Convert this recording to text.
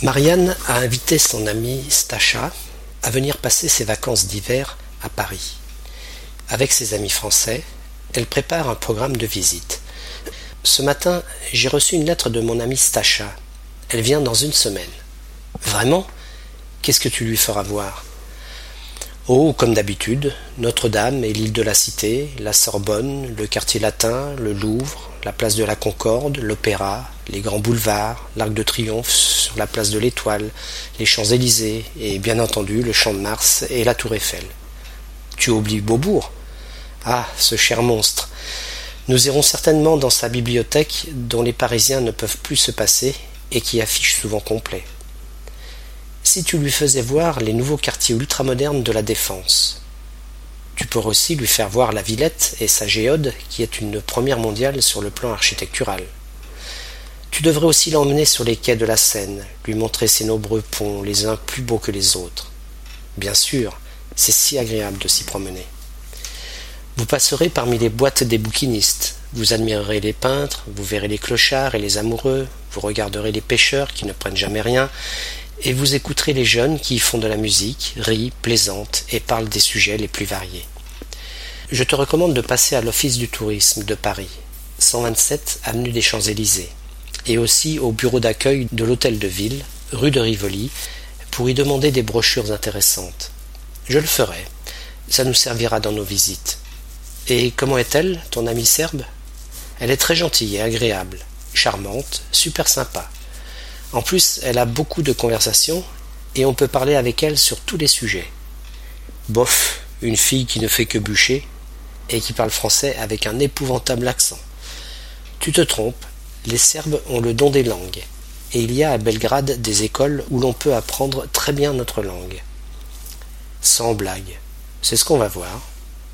Marianne a invité son amie Stacha à venir passer ses vacances d'hiver à Paris. Avec ses amis français, elle prépare un programme de visite. Ce matin, j'ai reçu une lettre de mon amie Stacha. Elle vient dans une semaine. Vraiment? Qu'est-ce que tu lui feras voir? Oh, comme d'habitude, Notre-Dame et l'île de la Cité, la Sorbonne, le quartier latin, le Louvre, la place de la Concorde, l'Opéra, les grands boulevards, l'Arc de Triomphe sur la place de l'Étoile, les Champs-Élysées et bien entendu le Champ de Mars et la Tour Eiffel. Tu oublies Beaubourg? Ah, ce cher monstre Nous irons certainement dans sa bibliothèque dont les Parisiens ne peuvent plus se passer et qui affiche souvent complet si tu lui faisais voir les nouveaux quartiers ultramodernes de la Défense. Pourrais aussi lui faire voir la Villette et sa géode, qui est une première mondiale sur le plan architectural. Tu devrais aussi l'emmener sur les quais de la Seine, lui montrer ses nombreux ponts, les uns plus beaux que les autres. Bien sûr, c'est si agréable de s'y promener. Vous passerez parmi les boîtes des bouquinistes, vous admirerez les peintres, vous verrez les clochards et les amoureux, vous regarderez les pêcheurs qui ne prennent jamais rien, et vous écouterez les jeunes qui y font de la musique, rient, plaisantent et parlent des sujets les plus variés. Je te recommande de passer à l'Office du tourisme de Paris, 127 avenue des Champs-Élysées, et aussi au bureau d'accueil de l'Hôtel de Ville, rue de Rivoli, pour y demander des brochures intéressantes. Je le ferai. Ça nous servira dans nos visites. Et comment est-elle, ton amie serbe? Elle est très gentille et agréable, charmante, super sympa. En plus, elle a beaucoup de conversations et on peut parler avec elle sur tous les sujets. Bof, une fille qui ne fait que bûcher et qui parle français avec un épouvantable accent. Tu te trompes, les Serbes ont le don des langues, et il y a à Belgrade des écoles où l'on peut apprendre très bien notre langue. Sans blague, c'est ce qu'on va voir.